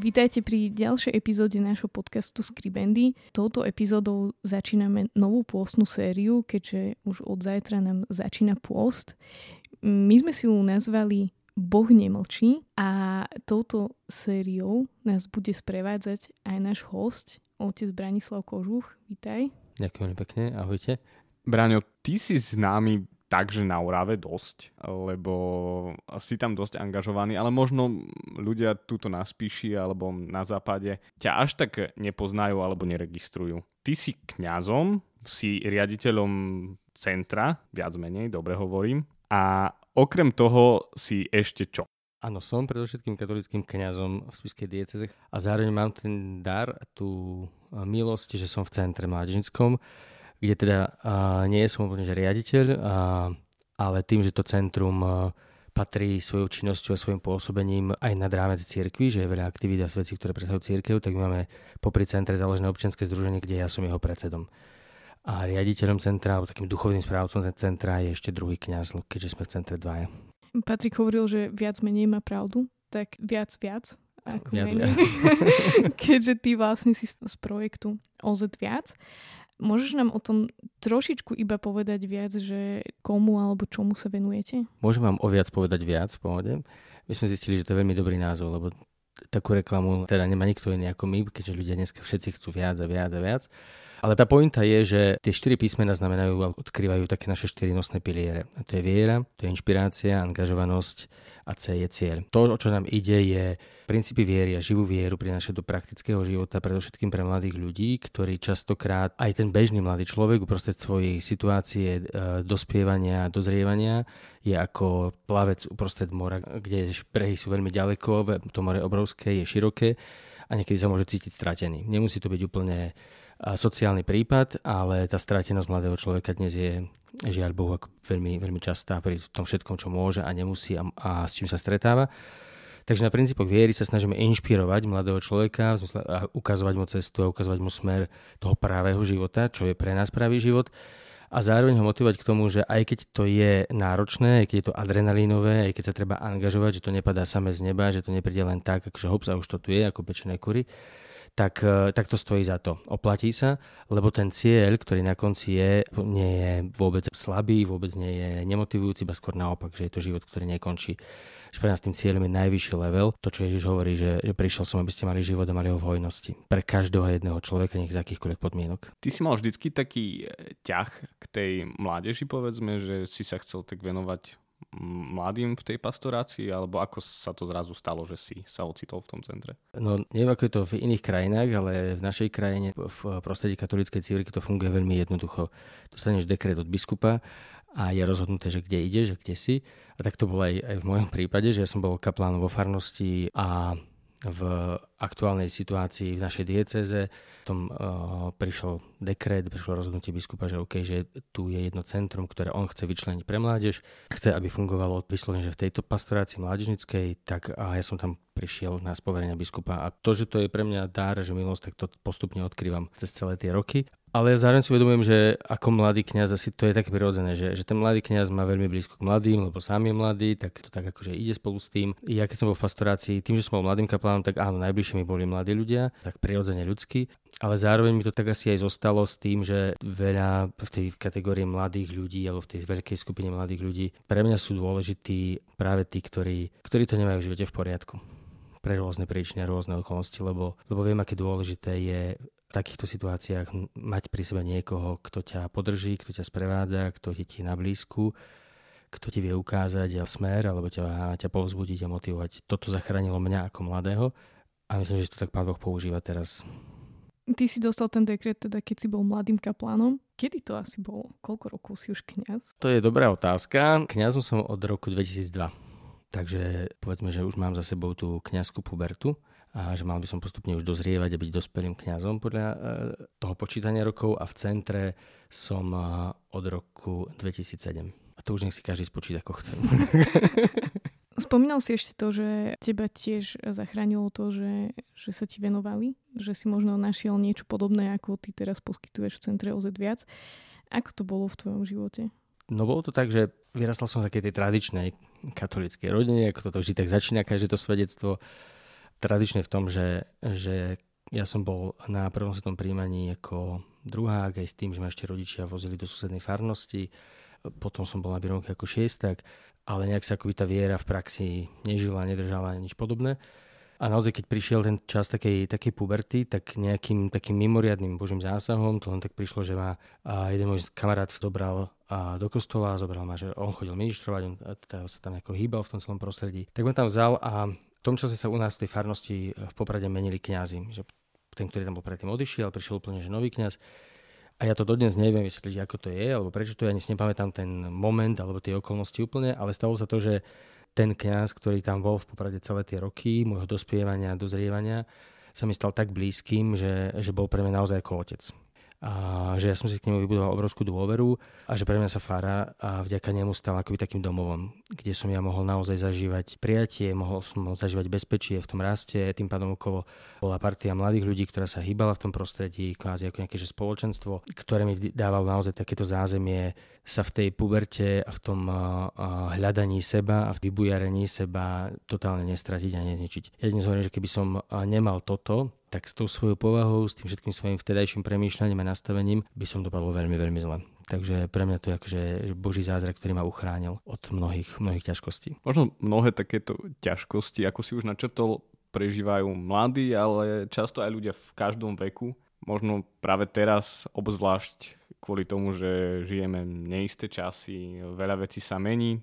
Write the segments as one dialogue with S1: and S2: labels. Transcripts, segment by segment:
S1: Vítajte pri ďalšej epizóde nášho podcastu Skribendy. Touto epizódou začíname novú pôstnu sériu, keďže už od zajtra nám začína pôst. My sme si ju nazvali Boh nemlčí a touto sériou nás bude sprevádzať aj náš host, otec Branislav Kožuch. Vítaj.
S2: Ďakujem pekne, ahojte.
S3: Braňo, ty si známy takže na Orave dosť, lebo si tam dosť angažovaný, ale možno ľudia túto na Spíši alebo na západe ťa až tak nepoznajú alebo neregistrujú. Ty si kňazom, si riaditeľom centra, viac menej, dobre hovorím, a okrem toho si ešte čo?
S2: Áno, som predovšetkým katolickým kňazom v Spiskej dieceze a zároveň mám ten dar, tú milosť, že som v centre mládežnickom, kde teda nie som úplne že riaditeľ, ale tým, že to centrum patrí svojou činnosťou a svojim pôsobením aj nad rámec cirkvi, že je veľa aktivít a vecí, ktoré presahujú cirkev, tak my máme popri centre založené občianske združenie, kde ja som jeho predsedom. A riaditeľom centra, alebo takým duchovným správcom centra je ešte druhý kňaz, keďže sme v centre dvaja.
S1: Patrik hovoril, že viac menej má pravdu, tak viac viac. Ako
S2: viac,
S1: menej.
S2: viac.
S1: keďže ty vlastne si z projektu OZ viac. Môžeš nám o tom trošičku iba povedať viac, že komu alebo čomu sa venujete?
S2: Môžem vám o viac povedať viac v pohode. My sme zistili, že to je veľmi dobrý názov, lebo takú reklamu teda nemá nikto iný ako my, keďže ľudia dneska všetci chcú viac a viac a viac. Ale tá pointa je, že tie štyri písmena znamenajú a odkrývajú také naše štyri nosné piliere. A to je viera, to je inšpirácia, angažovanosť a C je cieľ. To, o čo nám ide, je princípy viery a živú vieru prinašať do praktického života, predovšetkým pre mladých ľudí, ktorí častokrát, aj ten bežný mladý človek uprostred svojej situácie e, dospievania, dozrievania, je ako plavec uprostred mora, kde brehy sú veľmi ďaleko, to more obrovské, je široké a niekedy sa môže cítiť stratený. Nemusí to byť úplne sociálny prípad, ale tá stratenosť mladého človeka dnes je žiaľ Bohu veľmi, veľmi častá pri tom všetkom, čo môže a nemusí a, a s čím sa stretáva. Takže na princípoch viery sa snažíme inšpirovať mladého človeka a ukazovať mu cestu a ukazovať mu smer toho pravého života, čo je pre nás pravý život a zároveň ho motivovať k tomu, že aj keď to je náročné, aj keď je to adrenalínové, aj keď sa treba angažovať, že to nepadá same z neba, že to nepríde len tak, že hops a už to tu je, ako pečené kury, tak, e, tak to stojí za to. Oplatí sa, lebo ten cieľ, ktorý na konci je, nie je vôbec slabý, vôbec nie je nemotivujúci, iba skôr naopak, že je to život, ktorý nekončí. Že pre nás tým cieľom je najvyšší level, to čo Ježiš hovorí, že, že prišiel som, aby ste mali život a mali ho v hojnosti. Pre každého jedného človeka, nech z akýchkoľvek podmienok.
S3: Ty si mal vždycky taký e, ťah k tej mládeži, povedzme, že si sa chcel tak venovať mladým v tej pastorácii, alebo ako sa to zrazu stalo, že si sa ocitol v tom centre?
S2: No neviem, ako je to v iných krajinách, ale v našej krajine, v prostredí katolíckej círky to funguje veľmi jednoducho. Dostaneš dekret od biskupa a je rozhodnuté, že kde ideš, že kde si. A tak to bolo aj, aj v mojom prípade, že ja som bol kaplán vo farnosti a v aktuálnej situácii v našej dieceze. Tom uh, prišiel dekret, prišlo rozhodnutie biskupa, že OK, že tu je jedno centrum, ktoré on chce vyčleniť pre mládež. Chce, aby fungovalo vyslovene, že v tejto pastorácii mládežnickej, tak a ja som tam prišiel na spoverenia biskupa. A to, že to je pre mňa dár, že milosť, tak to postupne odkrývam cez celé tie roky. Ale zároveň si uvedomujem, že ako mladý kňaz asi to je také prirodzené, že, že ten mladý kňaz má veľmi blízko k mladým, lebo sám je mladý, tak to tak akože ide spolu s tým. Ja keď som bol v pastorácii, tým, že som bol mladým kaplánom, tak áno, najbližšie mi boli mladí ľudia, tak prirodzene ľudský. Ale zároveň mi to tak asi aj zostalo s tým, že veľa v tej kategórii mladých ľudí alebo v tej veľkej skupine mladých ľudí pre mňa sú dôležití práve tí, ktorí, ktorí to nemajú v živote v poriadku pre rôzne príčiny a rôzne okolnosti, lebo, lebo viem, aké dôležité je v takýchto situáciách mať pri sebe niekoho, kto ťa podrží, kto ťa sprevádza, kto ti ti na blízku, kto ti vie ukázať smer alebo ťa, ťa povzbudiť a motivovať. Toto zachránilo mňa ako mladého a myslím, že to tak Pán Boh používa teraz.
S1: Ty si dostal ten dekret teda, keď si bol mladým kaplánom. Kedy to asi bolo? Koľko rokov si už kňaz?
S2: To je dobrá otázka. Kňazom som od roku 2002. takže povedzme, že už mám za sebou tú kňazskú pubertu a že mal by som postupne už dozrievať a byť dospelým kňazom podľa e, toho počítania rokov a v centre som e, od roku 2007. A to už nech si každý spočíta, ako chce.
S1: Spomínal si ešte to, že teba tiež zachránilo to, že, že sa ti venovali, že si možno našiel niečo podobné, ako ty teraz poskytuješ v centre OZ viac. Ako to bolo v tvojom živote?
S2: No bolo to tak, že vyrastal som v takej tej tradičnej katolíckej rodine, ako to vždy tak začína každé to svedectvo tradične v tom, že, že ja som bol na prvom svetom príjmaní ako druhák, aj s tým, že ma ešte rodičia vozili do susednej farnosti. Potom som bol na Bironke ako šiestak, ale nejak sa akoby tá viera v praxi nežila, nedržala nič podobné. A naozaj, keď prišiel ten čas takej, takej puberty, tak nejakým takým mimoriadným božím zásahom, to len tak prišlo, že ma jeden môj kamarát zobral do kostola, zobral ma, že on chodil ministrovať, on teda sa tam ako hýbal v tom celom prostredí. Tak ma tam vzal a v tom čase sa u nás v tej farnosti v Poprade menili kňazi. Že ten, ktorý tam bol predtým odišiel, prišiel úplne že nový kňaz. A ja to dodnes neviem vysvetliť, ako to je, alebo prečo to je, ani si nepamätám ten moment alebo tie okolnosti úplne, ale stalo sa to, že ten kňaz, ktorý tam bol v Poprade celé tie roky môjho dospievania a dozrievania, sa mi stal tak blízkym, že, že bol pre mňa naozaj ako otec a že ja som si k nemu vybudoval obrovskú dôveru a že pre mňa sa Fára a vďaka nemu stal akoby takým domovom, kde som ja mohol naozaj zažívať prijatie, mohol som zažívať bezpečie v tom raste, tým pádom okolo bola partia mladých ľudí, ktorá sa hýbala v tom prostredí, kvázi ako nejaké že spoločenstvo, ktoré mi dávalo naozaj takéto zázemie sa v tej puberte a v tom hľadaní seba a v vybujarení seba totálne nestratiť a nezničiť. Ja dnes hovorím, že keby som nemal toto, tak s tou svojou povahou, s tým všetkým svojim vtedajším premýšľaním a nastavením by som dopadol veľmi, veľmi zle. Takže pre mňa to je akože boží zázrak, ktorý ma uchránil od mnohých, mnohých ťažkostí.
S3: Možno mnohé takéto ťažkosti, ako si už načrtol, prežívajú mladí, ale často aj ľudia v každom veku. Možno práve teraz, obzvlášť kvôli tomu, že žijeme neisté časy, veľa vecí sa mení,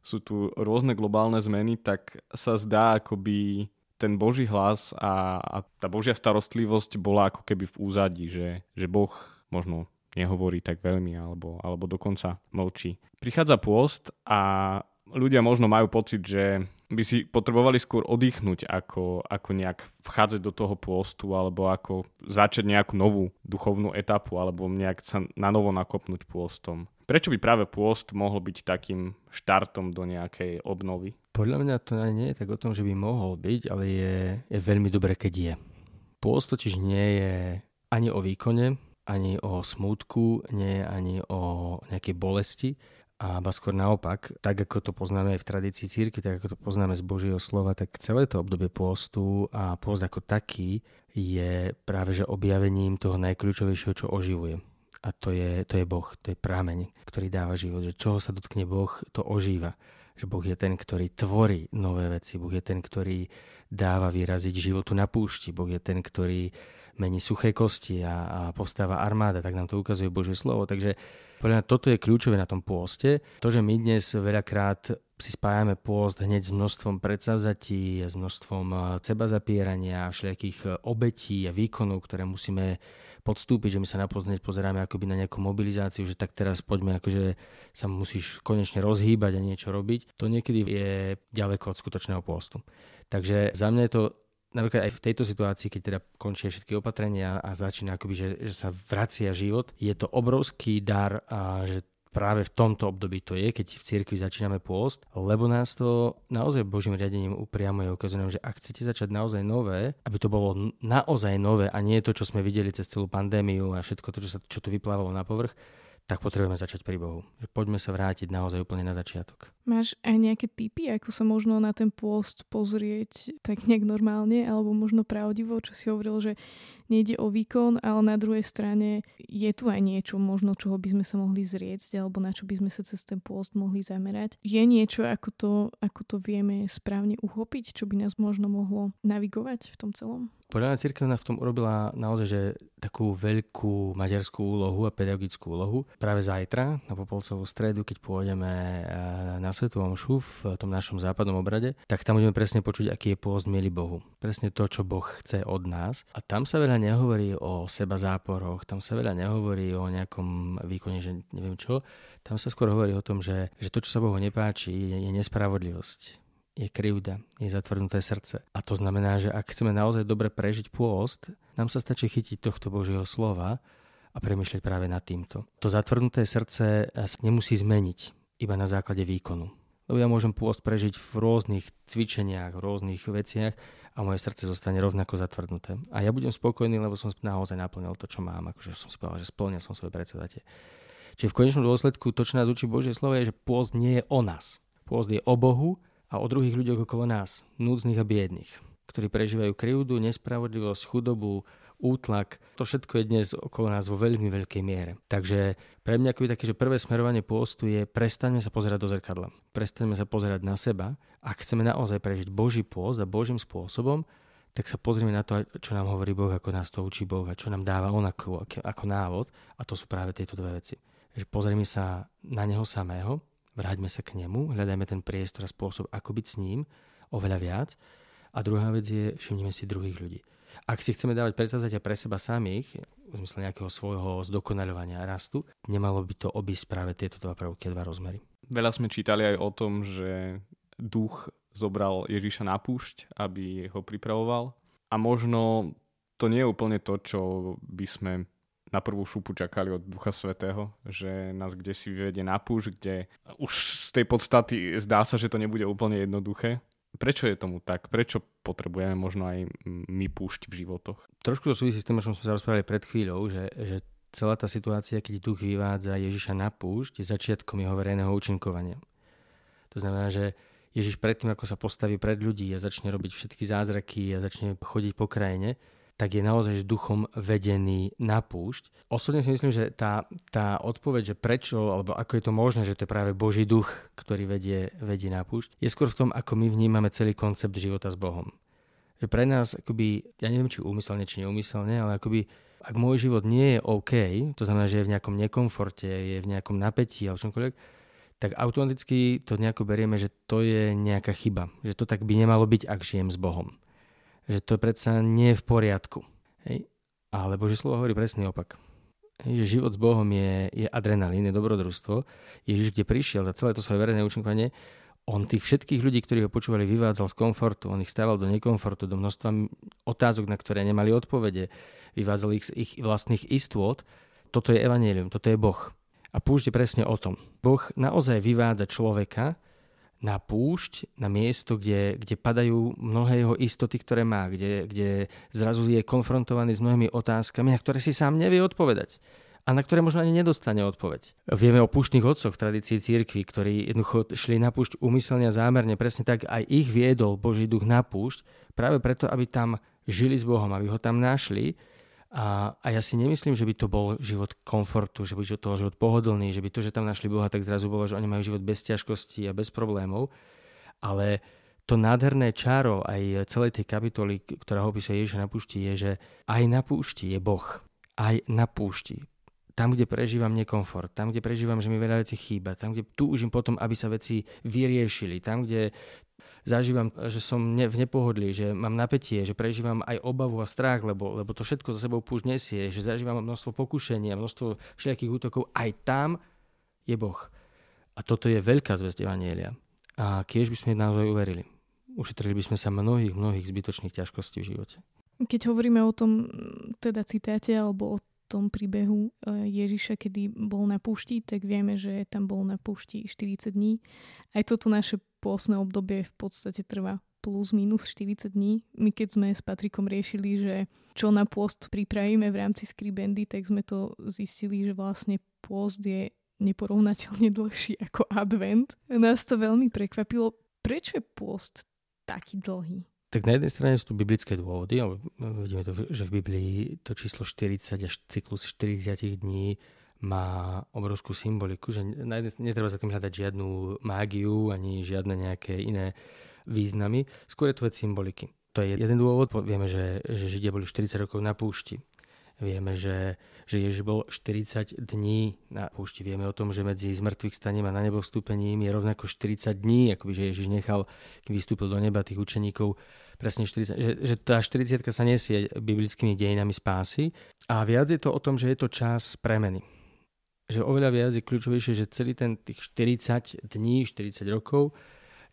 S3: sú tu rôzne globálne zmeny, tak sa zdá, akoby ten Boží hlas a, a tá Božia starostlivosť bola ako keby v úzadí, že, že Boh možno nehovorí tak veľmi alebo, alebo dokonca mlčí. Prichádza pôst a ľudia možno majú pocit, že by si potrebovali skôr oddychnúť, ako, ako nejak vchádzať do toho pôstu, alebo ako začať nejakú novú duchovnú etapu, alebo nejak sa na novo nakopnúť pôstom. Prečo by práve pôst mohol byť takým štartom do nejakej obnovy?
S2: Podľa mňa to nie je tak o tom, že by mohol byť, ale je, je veľmi dobré, keď je. Pôst totiž nie je ani o výkone, ani o smútku, nie je ani o nejakej bolesti, a skôr naopak, tak ako to poznáme aj v tradícii círky, tak ako to poznáme z Božieho slova, tak celé to obdobie pôstu a pôst ako taký je práve že objavením toho najkľúčovejšieho, čo oživuje. A to je, to je Boh, to je prámeň, ktorý dáva život. Že čoho sa dotkne Boh, to ožíva. Že Boh je ten, ktorý tvorí nové veci. Boh je ten, ktorý dáva vyraziť životu na púšti. Boh je ten, ktorý mení suché kosti a, a povstáva armáda. Tak nám to ukazuje Božie slovo. Takže podľa mňa toto je kľúčové na tom pôste. To, že my dnes veľakrát si spájame pôst hneď s množstvom predsavzatí, s množstvom eh, seba zapierania, všelijakých eh, obetí a výkonov, ktoré musíme podstúpiť, že my sa na post hneď pozeráme akoby na nejakú mobilizáciu, že tak teraz poďme, akože sa musíš konečne rozhýbať a niečo robiť. To niekedy je ďaleko od skutočného pôstu. Takže za mňa je to napríklad aj v tejto situácii, keď teda končia všetky opatrenia a začína akoby, že, že sa vracia život, je to obrovský dar a že práve v tomto období to je, keď v cirkvi začíname pôst, lebo nás to naozaj Božím riadením upriamuje, ukazuje že ak chcete začať naozaj nové, aby to bolo naozaj nové a nie to, čo sme videli cez celú pandémiu a všetko to, čo, sa, čo tu vyplávalo na povrch, tak potrebujeme začať pri Bohu. Poďme sa vrátiť naozaj úplne na začiatok.
S1: Máš aj nejaké typy, ako sa možno na ten pôst pozrieť tak nejak normálne, alebo možno pravdivo, čo si hovoril, že nejde o výkon, ale na druhej strane je tu aj niečo možno, čoho by sme sa mohli zrieť, alebo na čo by sme sa cez ten pôst mohli zamerať. Je niečo, ako to, ako to vieme správne uchopiť, čo by nás možno mohlo navigovať v tom celom?
S2: Podľa mňa církevna v tom urobila naozaj že takú veľkú maďarskú úlohu a pedagogickú úlohu. Práve zajtra, na Popolcovú stredu, keď pôjdeme eh, na Svetovom šu v tom našom západnom obrade, tak tam budeme presne počuť, aký je pôst milý Bohu. Presne to, čo Boh chce od nás. A tam sa veľa nehovorí o seba záporoch, tam sa veľa nehovorí o nejakom výkone, že neviem čo. Tam sa skôr hovorí o tom, že, že to, čo sa Bohu nepáči, je, je nespravodlivosť je krivda, je zatvrdnuté srdce. A to znamená, že ak chceme naozaj dobre prežiť pôst, nám sa stačí chytiť tohto Božieho slova a premyšľať práve nad týmto. To zatvrdnuté srdce sa nemusí zmeniť iba na základe výkonu. Lebo ja môžem pôst prežiť v rôznych cvičeniach, v rôznych veciach a moje srdce zostane rovnako zatvrdnuté. A ja budem spokojný, lebo som naozaj naplnil to, čo mám. Akože som si povedal, že splnil som svoje predsavzatie. Čiže v konečnom dôsledku to, čo nás učí Božie slovo, je, že pôst nie je o nás. Pôst je o Bohu a o druhých ľuďoch okolo nás, núdznych a biedných, ktorí prežívajú krivdu, nespravodlivosť, chudobu, útlak. To všetko je dnes okolo nás vo veľmi veľkej miere. Takže pre mňa akoby také, že prvé smerovanie pôstu je prestaňme sa pozerať do zrkadla. Prestaňme sa pozerať na seba. Ak chceme naozaj prežiť Boží pôst a Božím spôsobom, tak sa pozrieme na to, čo nám hovorí Boh, ako nás to učí Boh a čo nám dáva On ako, ako návod. A to sú práve tieto dve veci. Pozrieme sa na Neho samého, vráťme sa k nemu, hľadajme ten priestor a spôsob, ako byť s ním oveľa viac. A druhá vec je, všimnime si druhých ľudí. Ak si chceme dávať predstavzatia pre seba samých, v zmysle nejakého svojho zdokonaľovania a rastu, nemalo by to obísť práve tieto dva prvky dva rozmery.
S3: Veľa sme čítali aj o tom, že duch zobral Ježiša na púšť, aby ho pripravoval. A možno to nie je úplne to, čo by sme na prvú šupu čakali od Ducha Svetého, že nás kde si vyvedie na púšť, kde už z tej podstaty zdá sa, že to nebude úplne jednoduché. Prečo je tomu tak? Prečo potrebujeme možno aj my púšť v životoch?
S2: Trošku to súvisí s tým, o čom sme sa rozprávali pred chvíľou, že, že celá tá situácia, keď duch vyvádza Ježiša na púšť, je začiatkom jeho verejného účinkovania. To znamená, že Ježiš predtým, ako sa postaví pred ľudí a začne robiť všetky zázraky a začne chodiť po krajine, tak je naozaj duchom vedený na púšť. Osobne si myslím, že tá, tá odpoveď, že prečo, alebo ako je to možné, že to je práve Boží duch, ktorý vedie, vedie na púšť, je skôr v tom, ako my vnímame celý koncept života s Bohom. Že pre nás, akoby, ja neviem, či úmyselne, či neúmyselne, ale akoby, ak môj život nie je OK, to znamená, že je v nejakom nekomforte, je v nejakom napätí alebo čomkoľvek, tak automaticky to nejako berieme, že to je nejaká chyba. Že to tak by nemalo byť, ak žijem s Bohom že to predsa nie je v poriadku. Hej? Ale Božie slovo hovorí presný opak. Že život s Bohom je, je adrenalín, je dobrodružstvo. Ježiš, kde prišiel za celé to svoje verejné účinkovanie, on tých všetkých ľudí, ktorí ho počúvali, vyvádzal z komfortu, on ich stával do nekomfortu, do množstva otázok, na ktoré nemali odpovede, vyvádzal ich z ich vlastných istôt. Toto je evanelium, toto je Boh. A púšť je presne o tom. Boh naozaj vyvádza človeka na púšť, na miesto, kde, kde padajú mnohé jeho istoty, ktoré má, kde, kde zrazu je konfrontovaný s mnohými otázkami, na ktoré si sám nevie odpovedať a na ktoré možno ani nedostane odpoveď. Vieme o púštnych odcoch v tradícii církvy, ktorí jednoducho šli na púšť úmyselne a zámerne, presne tak aj ich viedol Boží duch na púšť, práve preto, aby tam žili s Bohom, aby ho tam našli a, a ja si nemyslím, že by to bol život komfortu, že by to bol život pohodlný, že by to, že tam našli Boha, tak zrazu bolo, že oni majú život bez ťažkostí a bez problémov. Ale to nádherné čaro aj celej tej kapitoly, ktorá opisuje Ježiša na púšti, je, že aj na púšti je Boh. Aj na púšti. Tam, kde prežívam nekomfort, tam, kde prežívam, že mi veľa vecí chýba, tam, kde túžim potom, aby sa veci vyriešili, tam, kde zažívam, že som ne, v nepohodlí, že mám napätie, že prežívam aj obavu a strach, lebo, lebo to všetko za sebou púšť nesie, že zažívam množstvo pokušenia, množstvo všelijakých útokov, aj tam je Boh. A toto je veľká zväzť Evanielia. A keď by sme naozaj uverili, ušetrili by sme sa mnohých, mnohých zbytočných ťažkostí v živote.
S1: Keď hovoríme o tom teda citáte alebo o tom príbehu e, Ježiša, kedy bol na púšti, tak vieme, že tam bol na púšti 40 dní. Aj toto naše pôsne obdobie v podstate trvá plus minus 40 dní. My keď sme s Patrikom riešili, že čo na pôst pripravíme v rámci Skribendy, tak sme to zistili, že vlastne pôst je neporovnateľne dlhší ako advent. Nás to veľmi prekvapilo. Prečo je pôst taký dlhý?
S2: Tak na jednej strane sú tu biblické dôvody, ale vidíme to, že v Biblii to číslo 40 až cyklus 40 dní má obrovskú symboliku, že na jednej netreba za tým hľadať žiadnu mágiu ani žiadne nejaké iné významy. Skôr je to vec symboliky. To je jeden dôvod. Vieme, že, že Židia boli 40 rokov na púšti. Vieme, že, že Ježiš bol 40 dní na púšti. Vieme o tom, že medzi zmrtvých staním a na nebo vstúpením je rovnako 40 dní, akoby, že Ježiš nechal, keď vystúpil do neba tých učeníkov, presne 40, že, že tá 40 sa nesie biblickými dejinami spásy. A viac je to o tom, že je to čas premeny. Že oveľa viac je kľúčovejšie, že celý ten tých 40 dní, 40 rokov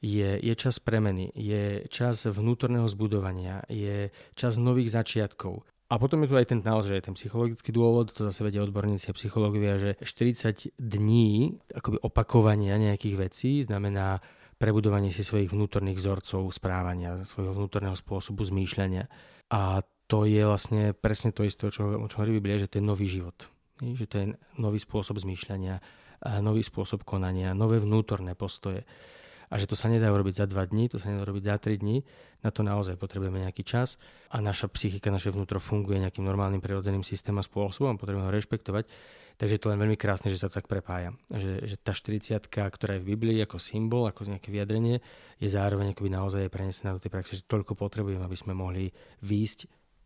S2: je, je čas premeny, je čas vnútorného zbudovania, je čas nových začiatkov. A potom je tu aj ten naozaj ten psychologický dôvod, to zase vedia odborníci a psychológovia, že 40 dní akoby opakovania nejakých vecí znamená prebudovanie si svojich vnútorných vzorcov správania, svojho vnútorného spôsobu zmýšľania. A to je vlastne presne to isté, čo, o čom hovorí Biblia, že to je nový život. Že to je nový spôsob zmýšľania, nový spôsob konania, nové vnútorné postoje a že to sa nedá urobiť za 2 dní, to sa nedá urobiť za 3 dní, na to naozaj potrebujeme nejaký čas a naša psychika, naše vnútro funguje nejakým normálnym prirodzeným systémom a spôsobom, potrebujeme ho rešpektovať. Takže je to len veľmi krásne, že sa to tak prepája. Že, že tá 40 ktorá je v Biblii ako symbol, ako nejaké vyjadrenie, je zároveň akoby naozaj prenesená do tej praxe, že toľko potrebujeme, aby sme mohli výjsť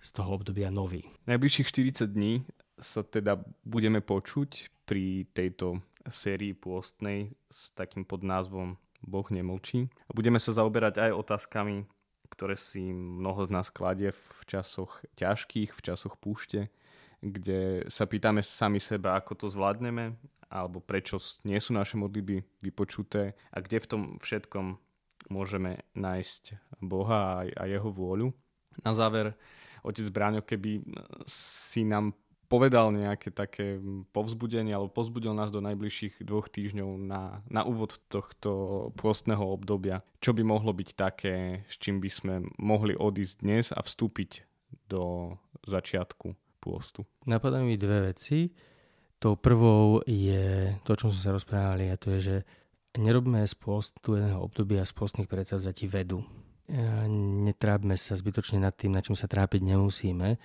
S2: z toho obdobia nový.
S3: Najbližších 40 dní sa teda budeme počuť pri tejto sérii pôstnej s takým podnázvom Boh nemlčí. Budeme sa zaoberať aj otázkami, ktoré si mnoho z nás kladie v časoch ťažkých, v časoch púšte, kde sa pýtame sami seba, ako to zvládneme, alebo prečo nie sú naše modlitby vypočuté a kde v tom všetkom môžeme nájsť Boha a jeho vôľu. Na záver, otec Bráňo, keby si nám povedal nejaké také povzbudenie alebo povzbudil nás do najbližších dvoch týždňov na, na úvod tohto pôstneho obdobia. Čo by mohlo byť také, s čím by sme mohli odísť dnes a vstúpiť do začiatku pôstu?
S2: Napadajú mi dve veci. Tou prvou je to, o čom sme sa rozprávali a to je, že nerobme z pôstu jedného obdobia z pôstnych predsavzatí vedu. Netrápme sa zbytočne nad tým, na čím sa trápiť nemusíme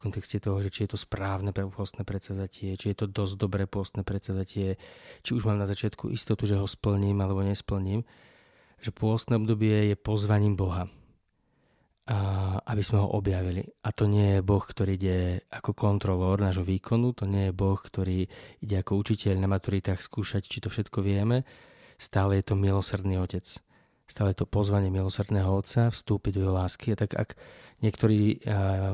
S2: kontexte toho, že či je to správne pre postné predsazatie, či je to dosť dobré postné predsazatie, či už mám na začiatku istotu, že ho splním alebo nesplním, že pôstne obdobie je pozvaním Boha, a aby sme ho objavili. A to nie je Boh, ktorý ide ako kontrolór nášho výkonu, to nie je Boh, ktorý ide ako učiteľ na maturitách skúšať, či to všetko vieme. Stále je to milosrdný otec. Stále to pozvanie milosrdného otca vstúpiť do jeho lásky. A tak ak niektorí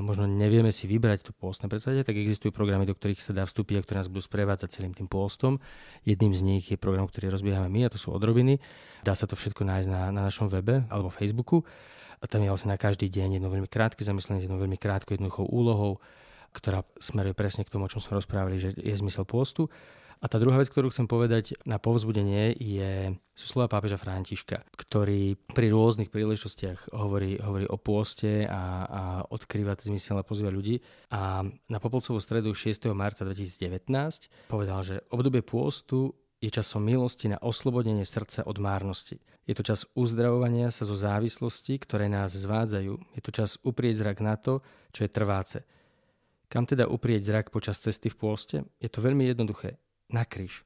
S2: možno nevieme si vybrať to pôstne predstavenie, tak existujú programy, do ktorých sa dá vstúpiť a ktoré nás budú sprevádzať celým tým pôstom. Jedným z nich je program, ktorý rozbiehame my a to sú odrobiny. Dá sa to všetko nájsť na, na našom webe alebo Facebooku. A tam je vlastne na každý deň jedno veľmi krátke zamyslenie s jednou veľmi krátkou jednoduchou úlohou, ktorá smeruje presne k tomu, o čom sme rozprávali, že je zmysel pôstu. A tá druhá vec, ktorú chcem povedať na povzbudenie, je, sú slova pápeža Františka, ktorý pri rôznych príležitostiach hovorí, hovorí o pôste a, a odkrýva zmysel a pozýva ľudí. A na Popolcovú stredu 6. marca 2019 povedal, že obdobie pôstu je časom milosti na oslobodenie srdca od márnosti. Je to čas uzdravovania sa zo závislosti, ktoré nás zvádzajú. Je to čas uprieť zrak na to, čo je trváce. Kam teda uprieť zrak počas cesty v pôste? Je to veľmi jednoduché na kríž.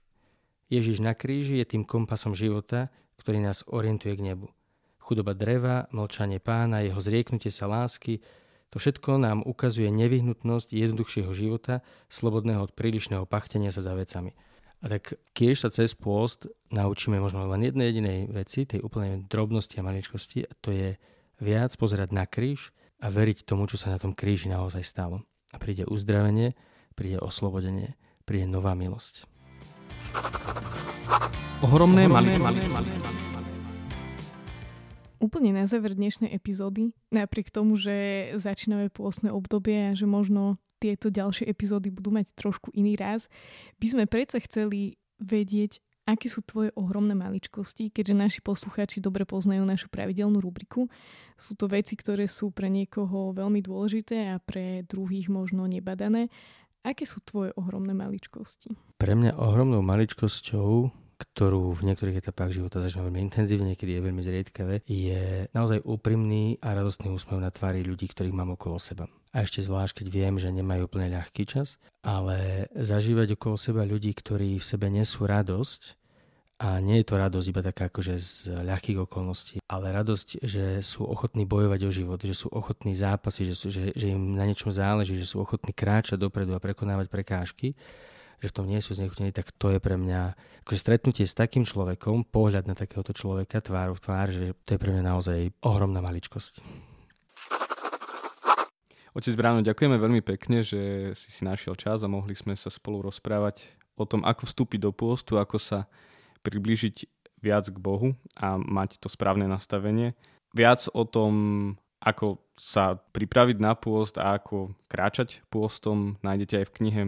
S2: Ježiš na kríži je tým kompasom života, ktorý nás orientuje k nebu. Chudoba dreva, mlčanie pána, jeho zrieknutie sa lásky, to všetko nám ukazuje nevyhnutnosť jednoduchšieho života, slobodného od prílišného pachtenia sa za vecami. A tak keď sa cez pôst naučíme možno len jednej jedinej veci, tej úplnej drobnosti a maličkosti, a to je viac pozerať na kríž a veriť tomu, čo sa na tom kríži naozaj stalo. A príde uzdravenie, príde oslobodenie, príde nová milosť.
S4: Ohromné, Ohromné maličkosti.
S1: Úplne na záver dnešnej epizódy, napriek tomu, že začíname pôsne obdobie a že možno tieto ďalšie epizódy budú mať trošku iný raz, by sme predsa chceli vedieť, aké sú tvoje ohromné maličkosti, keďže naši poslucháči dobre poznajú našu pravidelnú rubriku. Sú to veci, ktoré sú pre niekoho veľmi dôležité a pre druhých možno nebadané. Aké sú tvoje ohromné maličkosti?
S2: Pre mňa ohromnou maličkosťou ktorú v niektorých etapách života začnem veľmi intenzívne, niekedy je veľmi zriedkavé, je naozaj úprimný a radostný úsmev na tvári ľudí, ktorých mám okolo seba. A ešte zvlášť, keď viem, že nemajú úplne ľahký čas, ale zažívať okolo seba ľudí, ktorí v sebe nesú radosť, a nie je to radosť iba taká akože z ľahkých okolností, ale radosť, že sú ochotní bojovať o život, že sú ochotní zápasy, že, sú, že, že im na niečom záleží, že sú ochotní kráčať dopredu a prekonávať prekážky, že v tom nie sú znechutení, tak to je pre mňa, akože stretnutie s takým človekom, pohľad na takéhoto človeka, tvár v tvár, že to je pre mňa naozaj ohromná maličkosť.
S3: Otec Bráno, ďakujeme veľmi pekne, že si si našiel čas a mohli sme sa spolu rozprávať o tom, ako vstúpiť do pôstu, ako sa priblížiť viac k Bohu a mať to správne nastavenie. Viac o tom, ako sa pripraviť na pôst a ako kráčať pôstom nájdete aj v knihe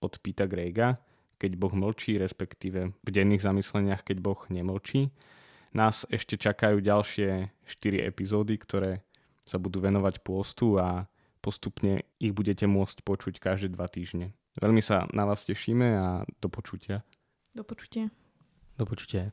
S3: od Pita Grega, keď Boh mlčí, respektíve v denných zamysleniach, keď Boh nemlčí. Nás ešte čakajú ďalšie 4 epizódy, ktoré sa budú venovať pôstu a postupne ich budete môcť počuť každé dva týždne. Veľmi sa na vás tešíme a do počutia.
S1: Do počutia.
S2: Do počutia.